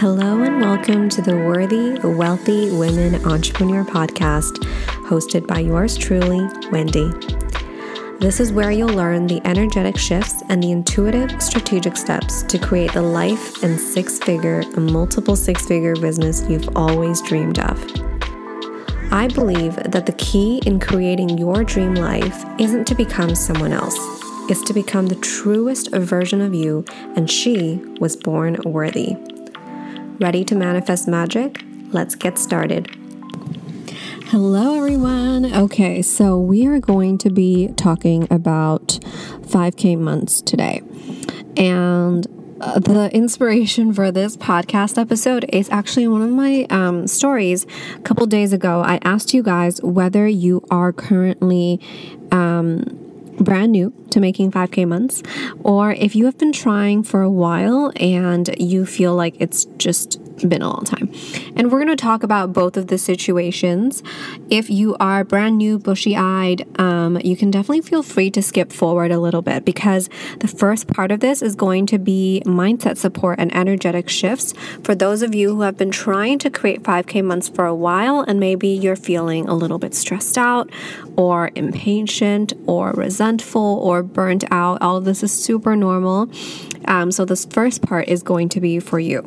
Hello, and welcome to the Worthy, Wealthy Women Entrepreneur Podcast, hosted by yours truly, Wendy. This is where you'll learn the energetic shifts and the intuitive strategic steps to create the life and six figure multiple six figure business you've always dreamed of. I believe that the key in creating your dream life isn't to become someone else, it's to become the truest version of you, and she was born worthy. Ready to manifest magic? Let's get started. Hello, everyone. Okay, so we are going to be talking about 5K months today. And uh, the inspiration for this podcast episode is actually one of my um, stories. A couple days ago, I asked you guys whether you are currently. Um, brand new to making 5K months, or if you have been trying for a while and you feel like it's just been a long time. And we're going to talk about both of the situations. If you are brand new, bushy eyed, um, you can definitely feel free to skip forward a little bit because the first part of this is going to be mindset support and energetic shifts for those of you who have been trying to create 5K months for a while and maybe you're feeling a little bit stressed out or impatient or resentful or burnt out. All of this is super normal. Um, so, this first part is going to be for you.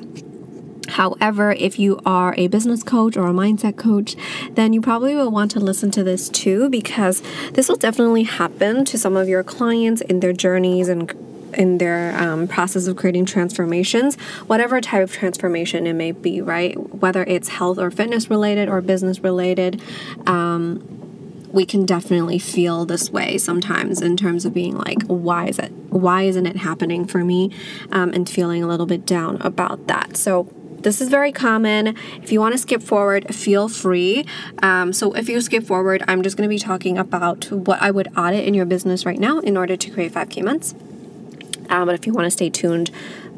However, if you are a business coach or a mindset coach, then you probably will want to listen to this too because this will definitely happen to some of your clients in their journeys and in their um, process of creating transformations, whatever type of transformation it may be, right? Whether it's health or fitness related or business related. Um, we can definitely feel this way sometimes in terms of being like why is it why isn't it happening for me um, and feeling a little bit down about that so this is very common. If you want to skip forward, feel free. Um, so if you skip forward, I'm just going to be talking about what I would audit in your business right now in order to create 5K months. Um, but if you want to stay tuned,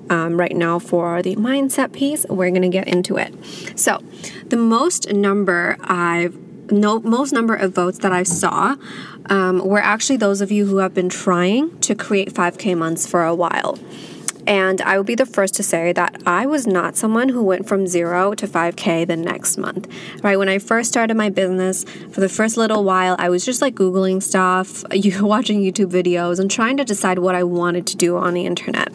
um, right now for the mindset piece, we're going to get into it. So, the most number I've no most number of votes that I saw um, were actually those of you who have been trying to create 5K months for a while. And I will be the first to say that I was not someone who went from zero to 5K the next month, right? When I first started my business, for the first little while, I was just like Googling stuff, watching YouTube videos, and trying to decide what I wanted to do on the internet.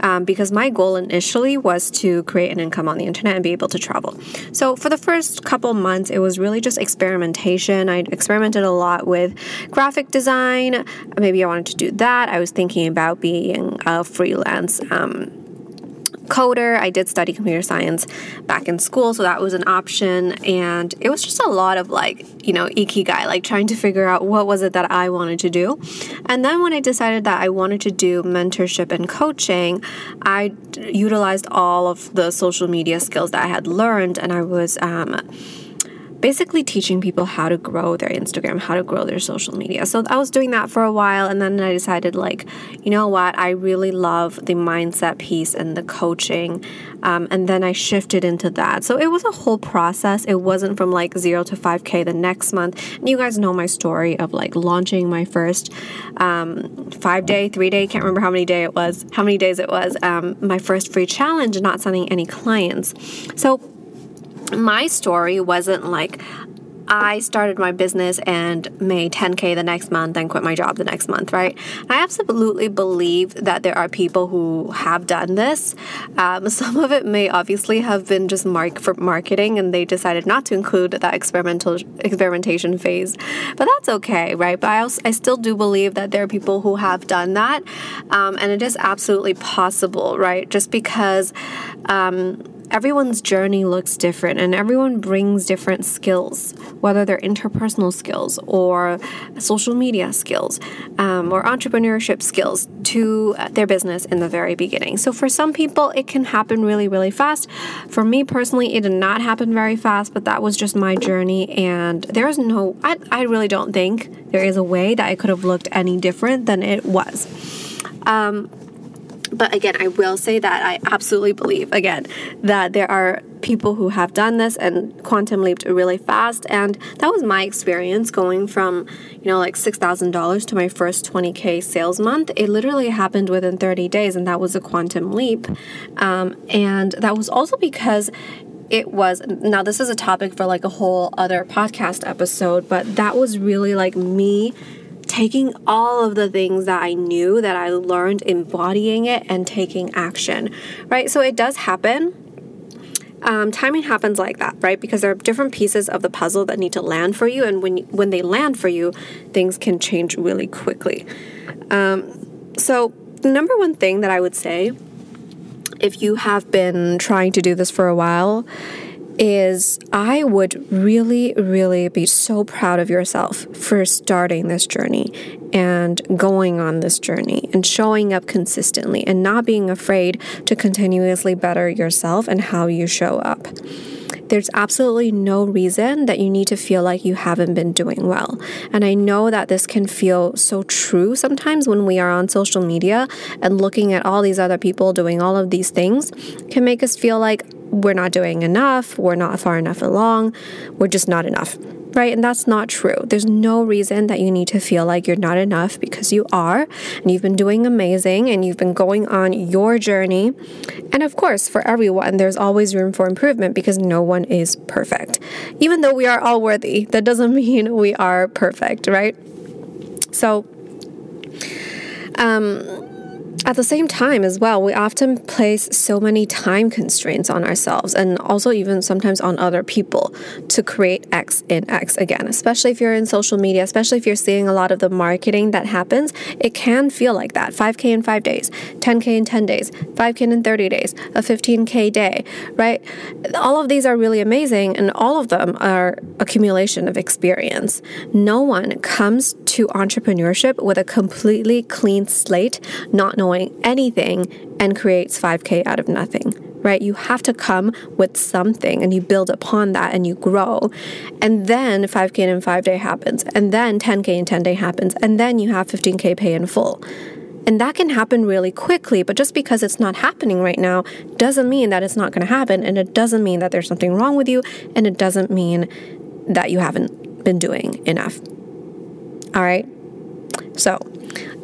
Um, because my goal initially was to create an income on the internet and be able to travel. So for the first couple months, it was really just experimentation. I experimented a lot with graphic design. Maybe I wanted to do that. I was thinking about being a freelance um, coder. I did study computer science back in school, so that was an option. And it was just a lot of like, you know, ikigai, like trying to figure out what was it that I wanted to do. And then when I decided that I wanted to do mentorship and coaching, I utilized all of the social media skills that I had learned, and I was um, basically teaching people how to grow their Instagram, how to grow their social media. So I was doing that for a while and then I decided like, you know what, I really love the mindset piece and the coaching. Um, and then I shifted into that. So it was a whole process. It wasn't from like zero to 5K the next month. And you guys know my story of like launching my first um, five day, three day, can't remember how many day it was, how many days it was, um, my first free challenge and not sending any clients. So my story wasn't like I started my business and made 10K the next month and quit my job the next month, right? I absolutely believe that there are people who have done this. Um, some of it may obviously have been just mark for marketing and they decided not to include that experimental experimentation phase, but that's okay, right? But I, also, I still do believe that there are people who have done that um, and it is absolutely possible, right? Just because. Um, everyone's journey looks different and everyone brings different skills, whether they're interpersonal skills or social media skills um, or entrepreneurship skills to their business in the very beginning. So for some people, it can happen really, really fast. For me personally, it did not happen very fast, but that was just my journey. And there's no, I, I really don't think there is a way that it could have looked any different than it was. Um, but again, I will say that I absolutely believe, again, that there are people who have done this and quantum leaped really fast. And that was my experience going from, you know, like $6,000 to my first 20K sales month. It literally happened within 30 days, and that was a quantum leap. Um, and that was also because it was now this is a topic for like a whole other podcast episode but that was really like me taking all of the things that I knew that I learned, embodying it, and taking action, right? So it does happen. Um, timing happens like that, right? Because there are different pieces of the puzzle that need to land for you, and when when they land for you, things can change really quickly. Um, so the number one thing that I would say, if you have been trying to do this for a while, is I would really, really be so proud of yourself for starting this journey and going on this journey and showing up consistently and not being afraid to continuously better yourself and how you show up. There's absolutely no reason that you need to feel like you haven't been doing well. And I know that this can feel so true sometimes when we are on social media and looking at all these other people doing all of these things can make us feel like we're not doing enough, we're not far enough along, we're just not enough, right? And that's not true. There's no reason that you need to feel like you're not enough because you are, and you've been doing amazing, and you've been going on your journey. And of course, for everyone, there's always room for improvement because no one is perfect. Even though we are all worthy, that doesn't mean we are perfect, right? So, um, at the same time, as well, we often place so many time constraints on ourselves and also even sometimes on other people to create X in X again, especially if you're in social media, especially if you're seeing a lot of the marketing that happens. It can feel like that 5K in five days, 10K in 10 days, 5K in 30 days, a 15K day, right? All of these are really amazing and all of them are accumulation of experience. No one comes to entrepreneurship with a completely clean slate, not knowing anything and creates 5K out of nothing, right? You have to come with something and you build upon that and you grow. And then 5K in 5 day happens. And then 10K in 10 day happens. And then you have 15K pay in full. And that can happen really quickly, but just because it's not happening right now doesn't mean that it's not going to happen. And it doesn't mean that there's something wrong with you. And it doesn't mean that you haven't been doing enough. All right. So,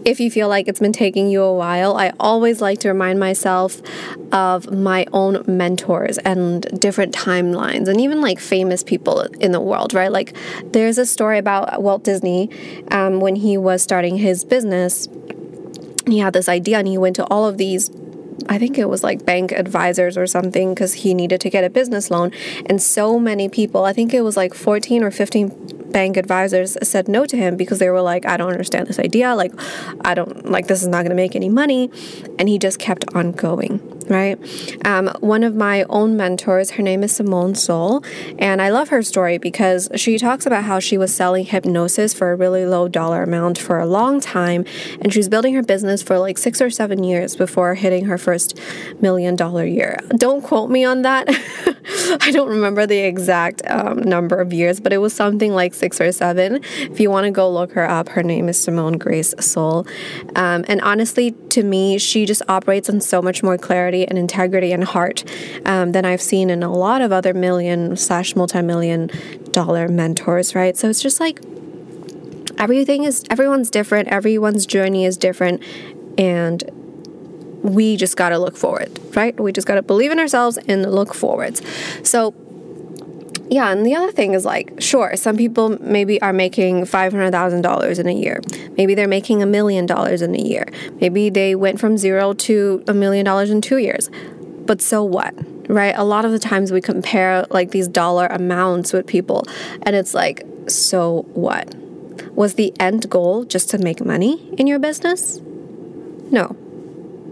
if you feel like it's been taking you a while, I always like to remind myself of my own mentors and different timelines and even like famous people in the world, right? Like there's a story about Walt Disney um, when he was starting his business. He had this idea and he went to all of these I think it was like bank advisors or something because he needed to get a business loan. And so many people, I think it was like 14 or 15 bank advisors said no to him because they were like, I don't understand this idea. Like, I don't, like, this is not going to make any money. And he just kept on going, right? Um, one of my own mentors, her name is Simone Seol, And I love her story because she talks about how she was selling hypnosis for a really low dollar amount for a long time. And she was building her business for like six or seven years before hitting her first million dollar year. Don't quote me on that. I don't remember the exact um, number of years, but it was something like six or seven. If you want to go look her up, her name is Simone Grace Seol. Um, and honestly, to me, she just operates on so much more clarity and integrity and heart um, than I've seen in a lot of other million slash multi million dollar mentors, right? So it's just like, everything is everyone's different everyone's journey is different and we just got to look forward, right? We just got to believe in ourselves and look forwards. So, yeah, and the other thing is like, sure, some people maybe are making $500,000 in a year. Maybe they're making a million dollars in a year. Maybe they went from zero to a million dollars in two years. But so what? Right? A lot of the times we compare like these dollar amounts with people, and it's like, so what? Was the end goal just to make money in your business? No,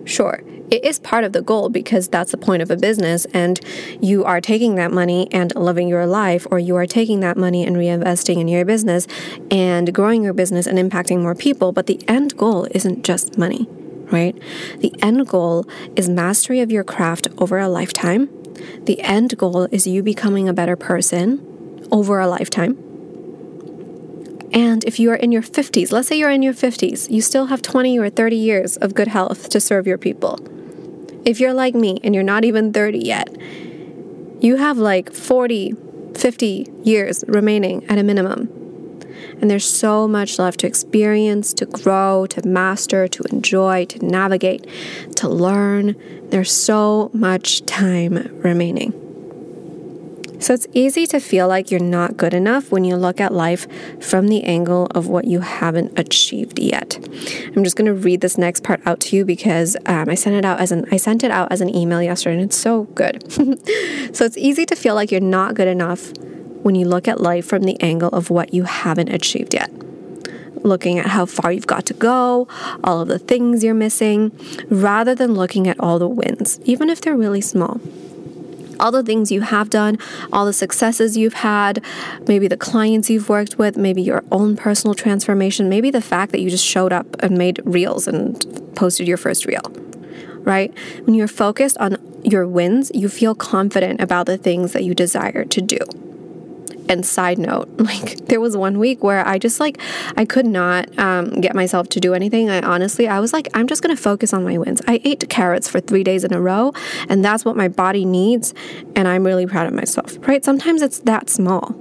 Sure, it is part of the goal because that's the point of a business, and you are taking that money and living your life, or you are taking that money and reinvesting in your business and growing your business and impacting more people. But the end goal isn't just money, right? The end goal is mastery of your craft over a lifetime. The end goal is you becoming a better person over a lifetime. And if you are in your 50s, let's say you're in your 50s, you still have 20 or 30 years of good health to serve your people. If you're like me and you're not even 30 yet, You have like 40, 50 years remaining at a minimum. And there's so much left to experience, to grow, to master, to enjoy, to navigate, to learn. There's so much time remaining. So it's easy to feel like you're not good enough when you look at life from the angle of what you haven't achieved yet. I'm just going to read this next part out to you because um, I sent it out as an I sent it out as an email yesterday, and it's so good. so it's easy to feel like you're not good enough when you look at life from the angle of what you haven't achieved yet looking at how far you've got to go, all of the things you're missing, rather than looking at all the wins, even if they're really small all the things you have done, all the successes you've had, maybe the clients you've worked with, maybe your own personal transformation, maybe the fact that you just showed up and made reels and posted your first reel, right? When you're focused on your wins, you feel confident about the things that you desire to do. And side note, like there was one week where I just like I could not um, get myself to do anything. I honestly I was like I'm just gonna focus on my wins. I ate carrots for three days in a row, and that's what my body needs, and I'm really proud of myself. Right? Sometimes it's that small.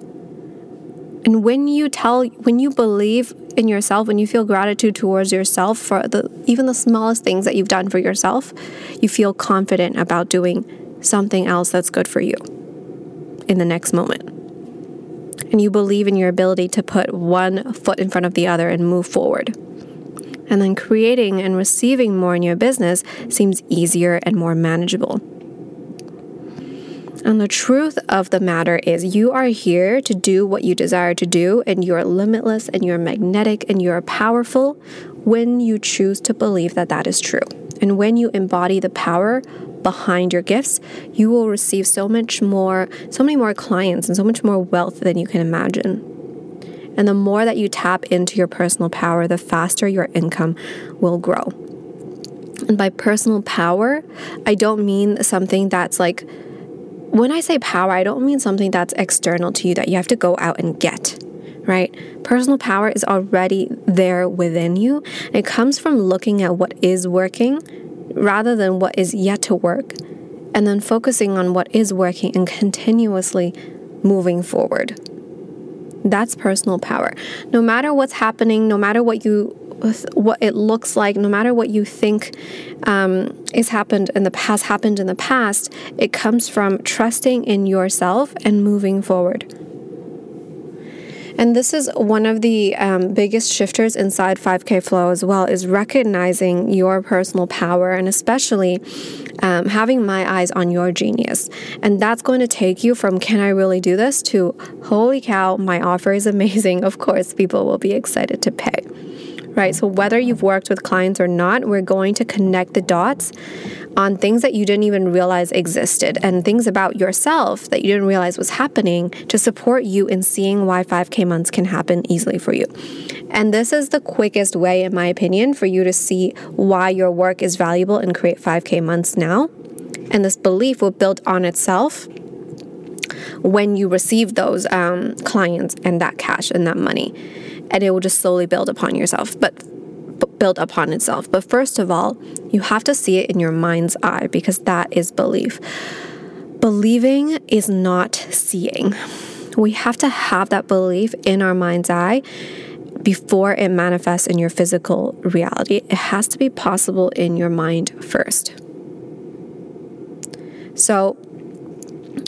And when you tell, when you believe in yourself, when you feel gratitude towards yourself for the even the smallest things that you've done for yourself, you feel confident about doing something else that's good for you in the next moment and you believe in your ability to put one foot in front of the other and move forward. And then creating and receiving more in your business seems easier and more manageable. And the truth of the matter is, you are here to do what you desire to do, and you're limitless and you're magnetic and you're powerful when you choose to believe that that is true. And when you embody the power behind your gifts, you will receive so much more, so many more clients and so much more wealth than you can imagine. And the more that you tap into your personal power, the faster your income will grow. And by personal power, I don't mean something that's like, when I say power, I don't mean something that's external to you that you have to go out and get right? Personal power is already there within you. It comes from looking at what is working rather than what is yet to work, and then focusing on what is working and continuously moving forward. That's personal power. No matter what's happening, no matter what you what it looks like, no matter what you think um, is happened in the past, happened in the past, it comes from trusting in yourself and moving forward. And this is one of the um, biggest shifters inside 5K Flow as well is recognizing your personal power and especially um, having my eyes on your genius. And that's going to take you from can I really do this to holy cow, my offer is amazing. Of course, people will be excited to pay right? So, whether you've worked with clients or not, we're going to connect the dots on things that you didn't even realize existed and things about yourself that you didn't realize was happening to support you in seeing why 5K months can happen easily for you. And this is the quickest way, in my opinion, for you to see why your work is valuable and create 5K months now. And this belief will build on itself when you receive those um, clients and that cash and that money. And it will just slowly build upon yourself. But build upon itself. But first of all, you have to see it in your mind's eye because that is belief. Believing is not seeing. We have to have that belief in our mind's eye before it manifests in your physical reality. It has to be possible in your mind first. So,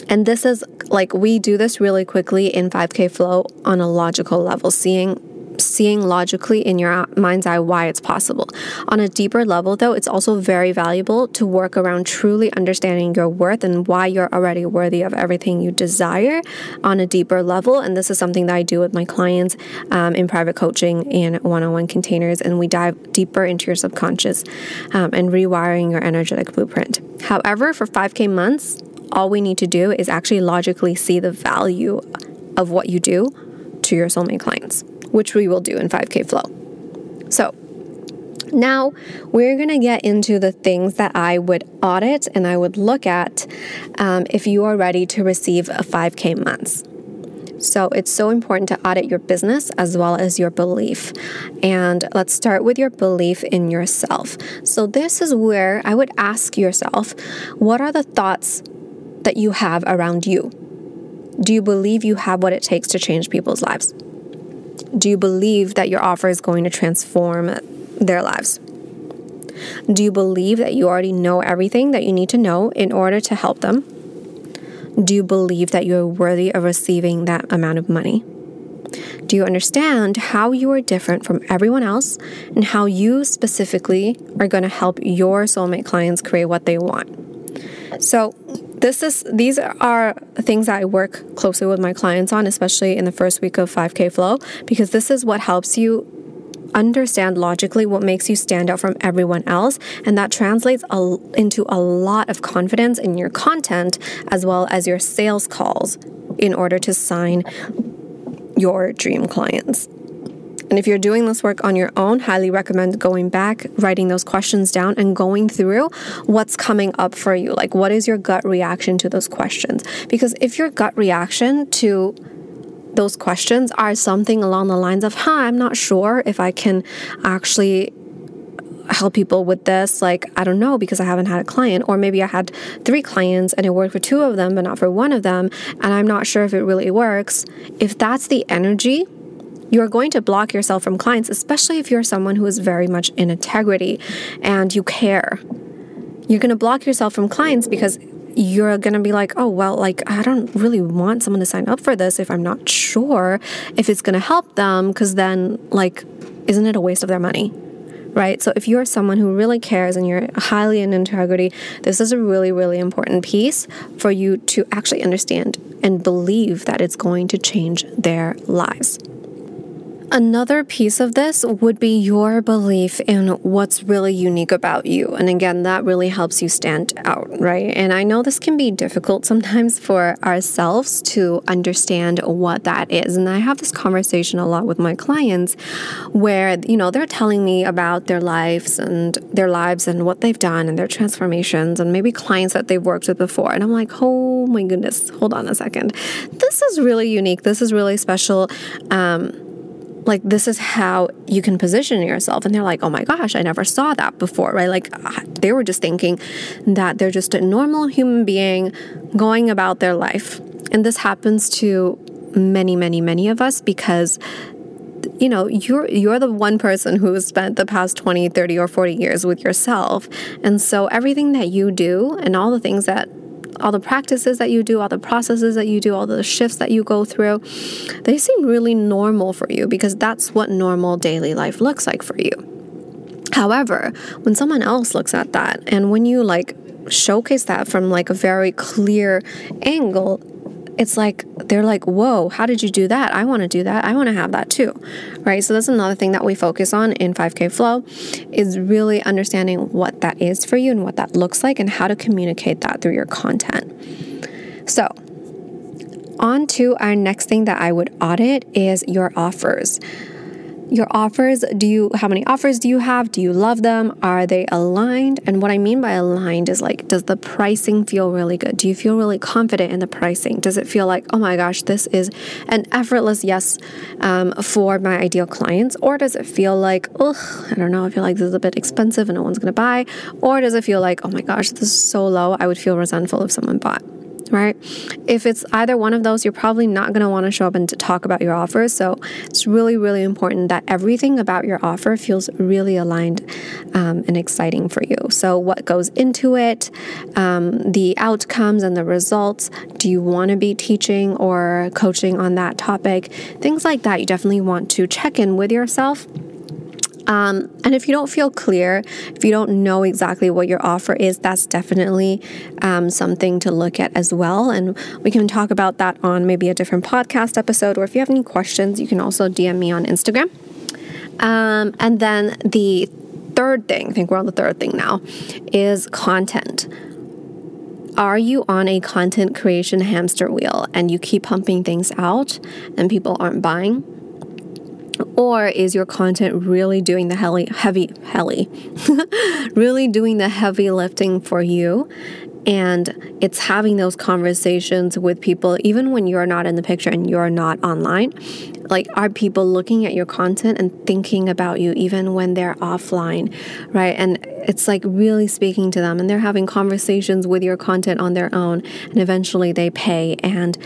and this is like we do this really quickly in 5K Flow on a logical level, seeing seeing logically in your mind's eye why it's possible. On a deeper level, though, it's also very valuable to work around truly understanding your worth and why you're already worthy of everything you desire on a deeper level. And this is something that I do with my clients um, in private coaching and one on one containers. And we dive deeper into your subconscious um, and rewiring your energetic blueprint. However, for 5K months, all we need to do is actually logically see the value of what you do to your soulmate clients which we will do in 5K Flow. So, now we're going to get into the things that I would audit and I would look at um, if you are ready to receive a 5K months. So it's so important to audit your business as well as your belief. And let's start with your belief in yourself. So this is where I would ask yourself what are the thoughts that you have around you? Do you believe you have what it takes to change people's lives? Do you believe that your offer is going to transform their lives? Do you believe that you already know everything that you need to know in order to help them? Do you believe that you're worthy of receiving that amount of money? Do you understand how you are different from everyone else and how you specifically are going to help your soulmate clients create what they want? So, this is these are things that I work closely with my clients on, especially in the first week of 5K flow, because this is what helps you understand logically what makes you stand out from everyone else. And that translates a, into a lot of confidence in your content as well as your sales calls in order to sign your dream clients. And if you're doing this work on your own, highly recommend going back, writing those questions down, and going through what's coming up for you. Like, what is your gut reaction to those questions? Because if your gut reaction to those questions are something along the lines of, huh, I'm not sure if I can actually help people with this like i don't know because i haven't had a client or maybe i had three clients and it worked for two of them but not for one of them and i'm not sure if it really works if that's the energy you're going to block yourself from clients especially if you're someone who is very much in integrity and you care you're going to block yourself from clients because you're going to be like, oh, well, like, I don't really want someone to sign up for this if I'm not sure if it's going to help them, because then, like, isn't it a waste of their money? Right? So, if you're someone who really cares and you're highly in integrity, this is a really, really important piece for you to actually understand and believe that it's going to change their lives. Another piece of this would be your belief in what's really unique about you. And again, that really helps you stand out, right? And I know this can be difficult sometimes for ourselves to understand what that is. And I have this conversation a lot with my clients where, you know, they're telling me about their lives and their lives and what they've done and their transformations and maybe clients that they've worked with before. And I'm like, oh my goodness, hold on a second. This is really unique. This is really special. Um, like this is how you can position yourself. And they're like oh my gosh i never saw that before right? Like uh, they were just thinking that they're just a normal human being going about their life. And this happens to many many many of us because you know you're you're the one person who has spent the past 20 30 or 40 years with yourself. And so everything that you do and all the things that all the practices that you do, all the processes that you do, all the shifts that you go through, they seem really normal for you because that's what normal daily life looks like for you. However, when someone else looks at that and when you like showcase that from like a very clear angle, it's like they're like, whoa, how did you do that? I want to do that. I want to have that too. Right. So that's another thing that we focus on in 5K Flow is really understanding what that is for you and what that looks like and how to communicate that through your content. So, on to our next thing that I would audit is your offers your offers do you how many offers do you have? Do you love them? Are they aligned? And what i mean by aligned is like does the pricing feel really good? Do you feel really confident in the pricing? Does it feel like oh my gosh this is an effortless yes um, for my ideal clients? Or does it feel like ugh i don't know i feel like this is a bit expensive and no one's going to buy? Or does it feel like oh my gosh this is so low i would feel resentful if someone bought right? If it's either one of those, you're probably not going to want to show up and to talk about your offer. So it's really, really important that everything about your offer feels really aligned um, and exciting for you. So, what goes into it, um, the outcomes and the results. Do you want to be teaching or coaching on that topic? Things like that, you definitely want to check in with yourself um, and if you don't feel clear, if you don't know exactly what your offer is, that's definitely um, something to look at as well. And we can talk about that on maybe a different podcast episode. Or if you have any questions, you can also DM me on Instagram. Um, and then the third thing, I think we're on the third thing now, is content. Are you on a content creation hamster wheel and you keep pumping things out and people aren't buying? Or is your content really doing the heavy, heavy, heavy, really doing the heavy lifting for you? and it's having those conversations with people even when you're not in the picture and you're not online like are people looking at your content and thinking about you even when they're offline right and it's like really speaking to them and they're having conversations with your content on their own and eventually they pay and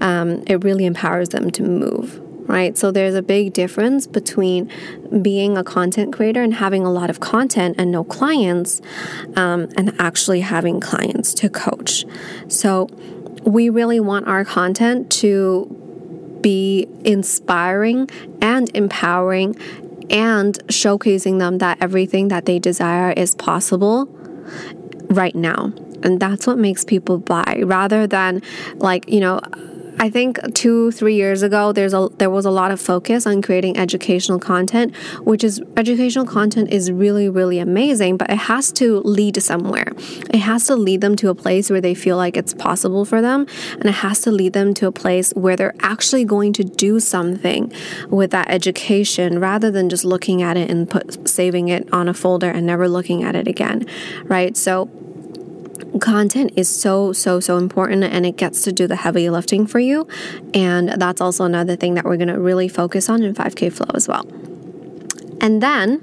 um, it really empowers them to move right? So there's a big difference between being a content creator and having a lot of content and no clients, um, and actually having clients to coach. So we really want our content to be inspiring and empowering and showcasing them that everything that they desire is possible right now. And that's what makes people buy rather than like, you know, I think two, three years ago, there's a there was a lot of focus on creating educational content, which is educational content is really, really amazing, but it has to lead somewhere. It has to lead them to a place where they feel like it's possible for them, and it has to lead them to a place where they're actually going to do something with that education rather than just looking at it and put saving it on a folder and never looking at it again. Right? So content is so so so important and it gets to do the heavy lifting for you and that's also another thing that we're going to really focus on in 5k flow as well and then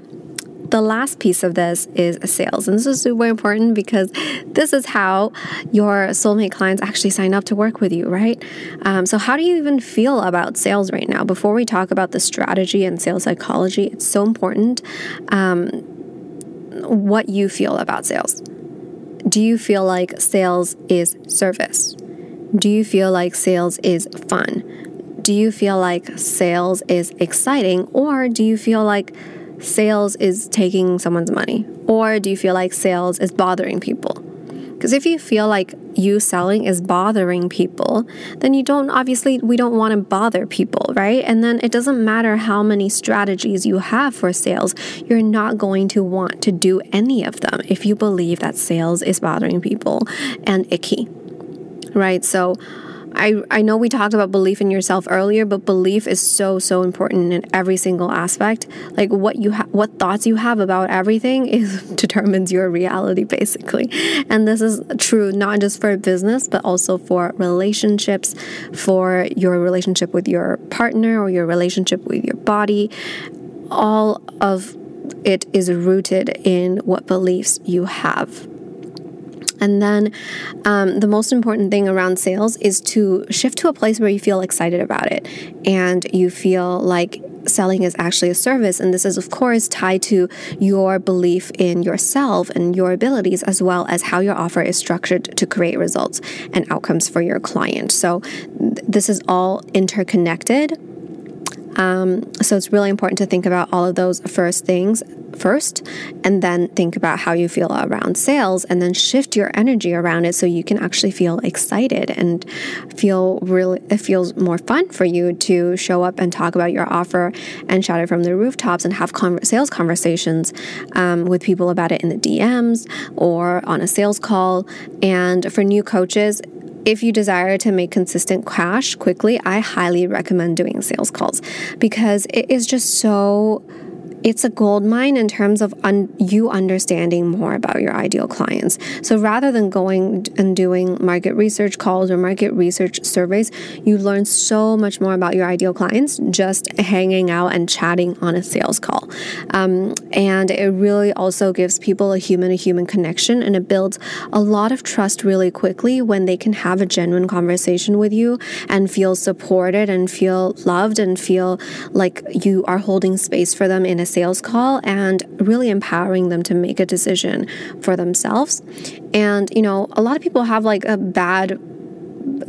the last piece of this is sales. And this is super important because this is how your soulmate clients actually sign up to work with you, right? Um, so, how do you even feel about sales right now? Before we talk about the strategy and sales psychology, it's so important um, what you feel about sales. Do you feel like sales is service? Do you feel like sales is fun? Do you feel like sales is exciting? Or do you feel like sales is taking someone's money? Or do you feel like sales is bothering people? Because if you feel like you selling is bothering people, then you don't, obviously, we don't want to bother people, right? And then it doesn't matter how many strategies you have for sales, you're not going to want to do any of them if you believe that sales is bothering people and icky, right? So, I, I know we talked about belief in yourself earlier, but belief is so so important in every single aspect. Like what you ha- what thoughts you have about everything is determines your reality basically. And this is true not just for business, but also for relationships, for your relationship with your partner or your relationship with your body. All of it is rooted in what beliefs you have. And then um, the most important thing around sales is to shift to a place where you feel excited about it and you feel like selling is actually a service. And this is, of course, tied to your belief in yourself and your abilities, as well as how your offer is structured to create results and outcomes for your client. So, th- this is all interconnected. Um, so, it's really important to think about all of those first things first and then think about how you feel around sales and then shift your energy around it so you can actually feel excited and feel really it feels more fun for you to show up and talk about your offer and shout it from the rooftops and have sales conversations um, with people about it in the DMs or on a sales call. And for new coaches if you desire to make consistent cash quickly, I highly recommend doing sales calls because it is just so it's a gold mine in terms of un- you understanding more about your ideal clients. So rather than going and doing market research calls or market research surveys, you learn so much more about your ideal clients just hanging out and chatting on a sales call. Um, and it really also gives people a human to human connection and it builds a lot of trust really quickly when they can have a genuine conversation with you and feel supported and feel loved and feel like you are holding space for them in a sales call and really empowering them to make a decision for themselves. And, you know, a lot of people have like a bad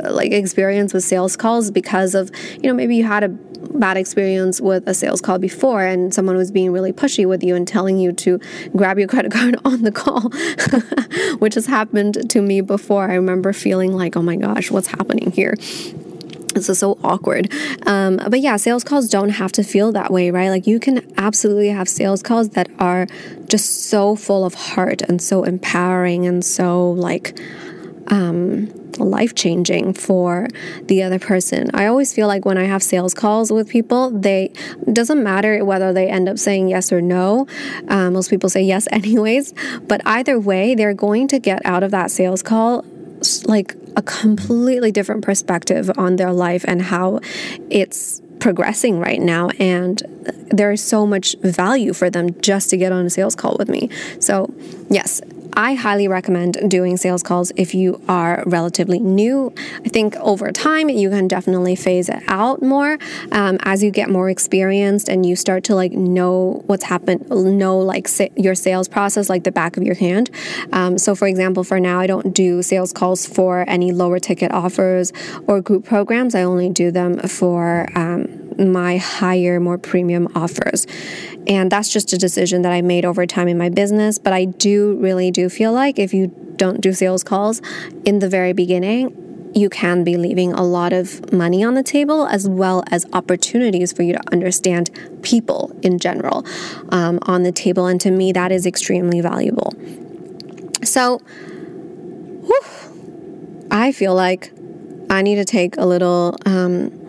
like experience with sales calls because of, you know, maybe you had a bad experience with a sales call before and someone was being really pushy with you and telling you to grab your credit card on the call, which has happened to me before. I remember feeling like, oh my gosh, what's happening here? This is so awkward. Um, but yeah, sales calls don't have to feel that way, right? Like you can absolutely have sales calls that are just so full of heart and so empowering and so like, um, life changing for the other person. I always feel like when I have sales calls with people, they doesn't matter whether they end up saying yes or no. Um, most people say yes anyways, but either way, they're going to get out of that sales call like a completely different perspective on their life and how it's progressing right now and there is so much value for them just to get on a sales call with me. So, yes, I highly recommend doing sales calls if you are relatively new. I think over time you can definitely phase it out more um, as you get more experienced and you start to like know what's happened, know like sa- your sales process like the back of your hand. Um, so, for example, for now, I don't do sales calls for any lower ticket offers or group programs. I only do them for um, my higher, more premium offers. And that's just a decision that I made over time in my business. But I do really do feel like if you don't do sales calls in the very beginning, you can be leaving a lot of money on the table as well as opportunities for you to understand people in general um, on the table. And to me, that is extremely valuable. So, whew, I feel like I need to take a little. Um,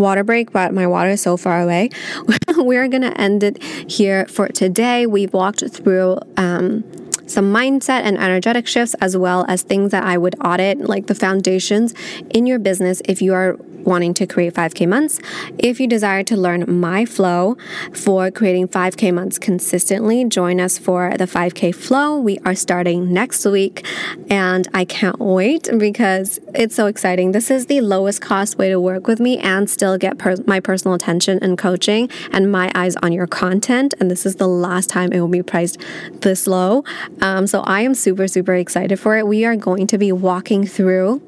water break, but my water is so far away. We're going to end it here for today. We've walked through um, some mindset and energetic shifts, as well as things that I would audit, like the foundations in your business if you are wanting to create 5K months. If you desire to learn my flow for creating 5K months consistently, join us for the 5K flow. We are starting next week, and I can't wait because it's so exciting. This is the lowest cost way to work with me and still get per- my personal attention and coaching and my eyes on your content. And this is the last time it will be priced this low. Um, so I am super, super excited for it. We are going to be walking through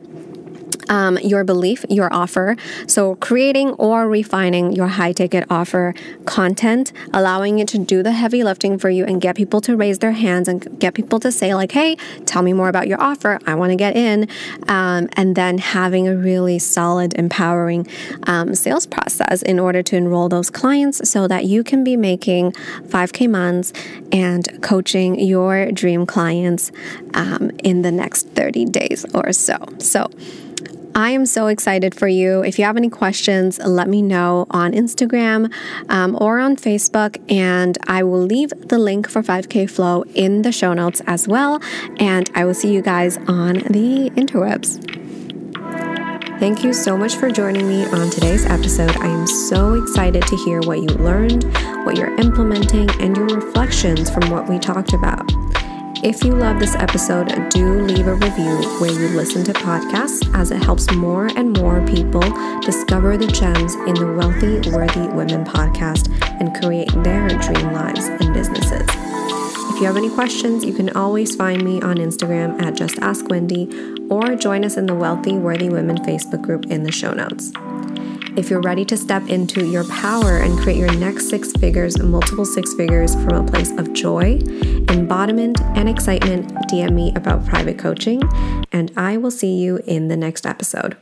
um, your belief, your offer. So, creating or refining your high ticket offer content, allowing it to do the heavy lifting for you and get people to raise their hands and get people to say, like, hey, tell me more about your offer. I want to get in. Um, and then having a really solid, empowering um, sales process in order to enroll those clients so that you can be making 5K months and coaching your dream clients um, in the next 30 days or so. So, I am so excited for you. If you have any questions, let me know on Instagram um, or on Facebook, and I will leave the link for 5K Flow in the show notes as well. And I will see you guys on the interwebs. Thank you so much for joining me on today's episode. I am so excited to hear what you learned, what you're implementing, and your reflections from what we talked about. If you love this episode, do leave a review where you listen to podcasts as it helps more and more people discover the gems in the Wealthy, Worthy Women podcast and create their dream lives and businesses. If you have any questions, you can always find me on Instagram at Just Ask Wendy or join us in the Wealthy, Worthy Women Facebook group in the show notes. If you're ready to step into your power and create your next six figures, multiple six figures from a place of joy, embodiment, and excitement, DM me about private coaching, and I will see you in the next episode.